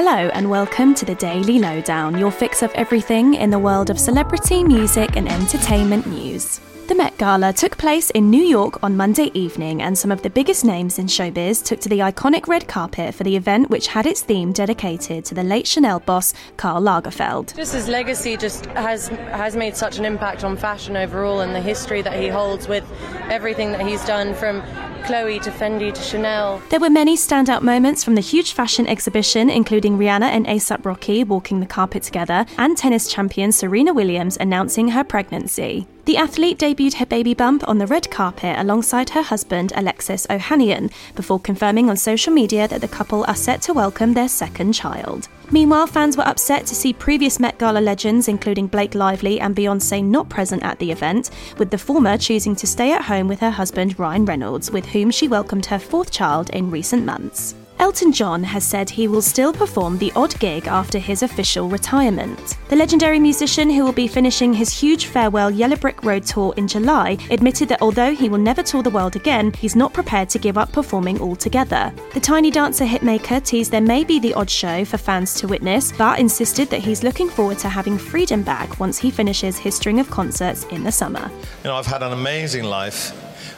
Hello, and welcome to the Daily Lowdown, your fix of everything in the world of celebrity, music, and entertainment news. The Met Gala took place in New York on Monday evening, and some of the biggest names in showbiz took to the iconic red carpet for the event, which had its theme dedicated to the late Chanel boss, Karl Lagerfeld. Just his legacy just has has made such an impact on fashion overall and the history that he holds with everything that he's done from Chloe to Fendi to Chanel. There were many standout moments from the huge fashion exhibition, including Rihanna and ASAP Rocky walking the carpet together, and tennis champion Serena Williams announcing her pregnancy. The athlete debuted her baby bump on the red carpet alongside her husband Alexis Ohanian before confirming on social media that the couple are set to welcome their second child. Meanwhile, fans were upset to see previous Met Gala legends, including Blake Lively and Beyonce, not present at the event, with the former choosing to stay at home with her husband Ryan Reynolds, with whom she welcomed her fourth child in recent months. Elton John has said he will still perform the odd gig after his official retirement. The legendary musician, who will be finishing his huge farewell Yellow Brick Road tour in July, admitted that although he will never tour the world again, he's not prepared to give up performing altogether. The Tiny Dancer hitmaker teased there may be the odd show for fans to witness, but insisted that he's looking forward to having freedom back once he finishes his string of concerts in the summer. You know, I've had an amazing life.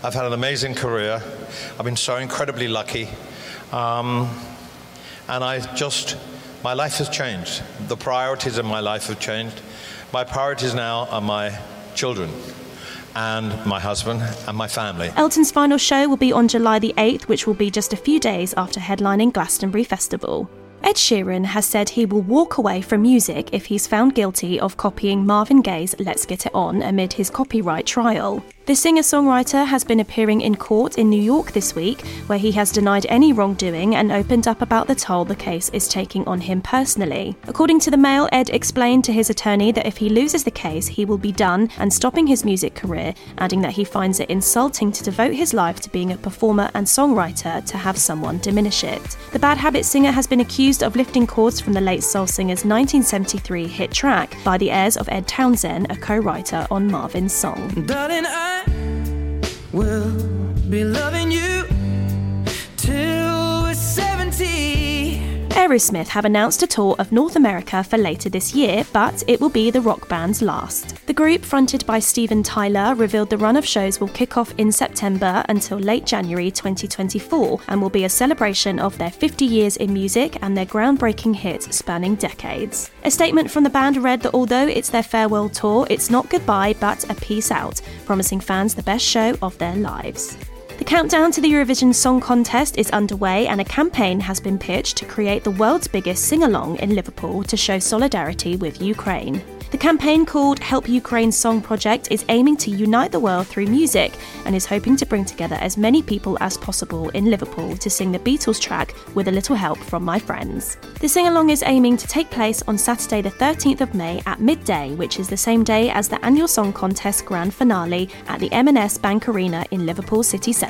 I've had an amazing career. I've been so incredibly lucky. Um, and I just, my life has changed. The priorities in my life have changed. My priorities now are my children and my husband and my family. Elton's final show will be on July the 8th, which will be just a few days after headlining Glastonbury Festival. Ed Sheeran has said he will walk away from music if he's found guilty of copying Marvin Gaye's Let's Get It On amid his copyright trial. The singer songwriter has been appearing in court in New York this week, where he has denied any wrongdoing and opened up about the toll the case is taking on him personally. According to the Mail, Ed explained to his attorney that if he loses the case, he will be done and stopping his music career, adding that he finds it insulting to devote his life to being a performer and songwriter to have someone diminish it. The Bad Habit singer has been accused of lifting chords from the late soul singer's 1973 hit track by the heirs of Ed Townsend, a co writer on Marvin's song. Darling, I will be loving you Aerosmith have announced a tour of North America for later this year, but it will be the rock band's last. The group, fronted by Steven Tyler, revealed the run of shows will kick off in September until late January 2024 and will be a celebration of their 50 years in music and their groundbreaking hits spanning decades. A statement from the band read that although it's their farewell tour, it's not goodbye but a peace out, promising fans the best show of their lives. The countdown to the Eurovision Song Contest is underway, and a campaign has been pitched to create the world's biggest sing along in Liverpool to show solidarity with Ukraine. The campaign called Help Ukraine Song Project is aiming to unite the world through music and is hoping to bring together as many people as possible in Liverpool to sing the Beatles track with a little help from my friends. The sing along is aiming to take place on Saturday, the 13th of May at midday, which is the same day as the annual Song Contest grand finale at the M&S Bank Arena in Liverpool City Centre.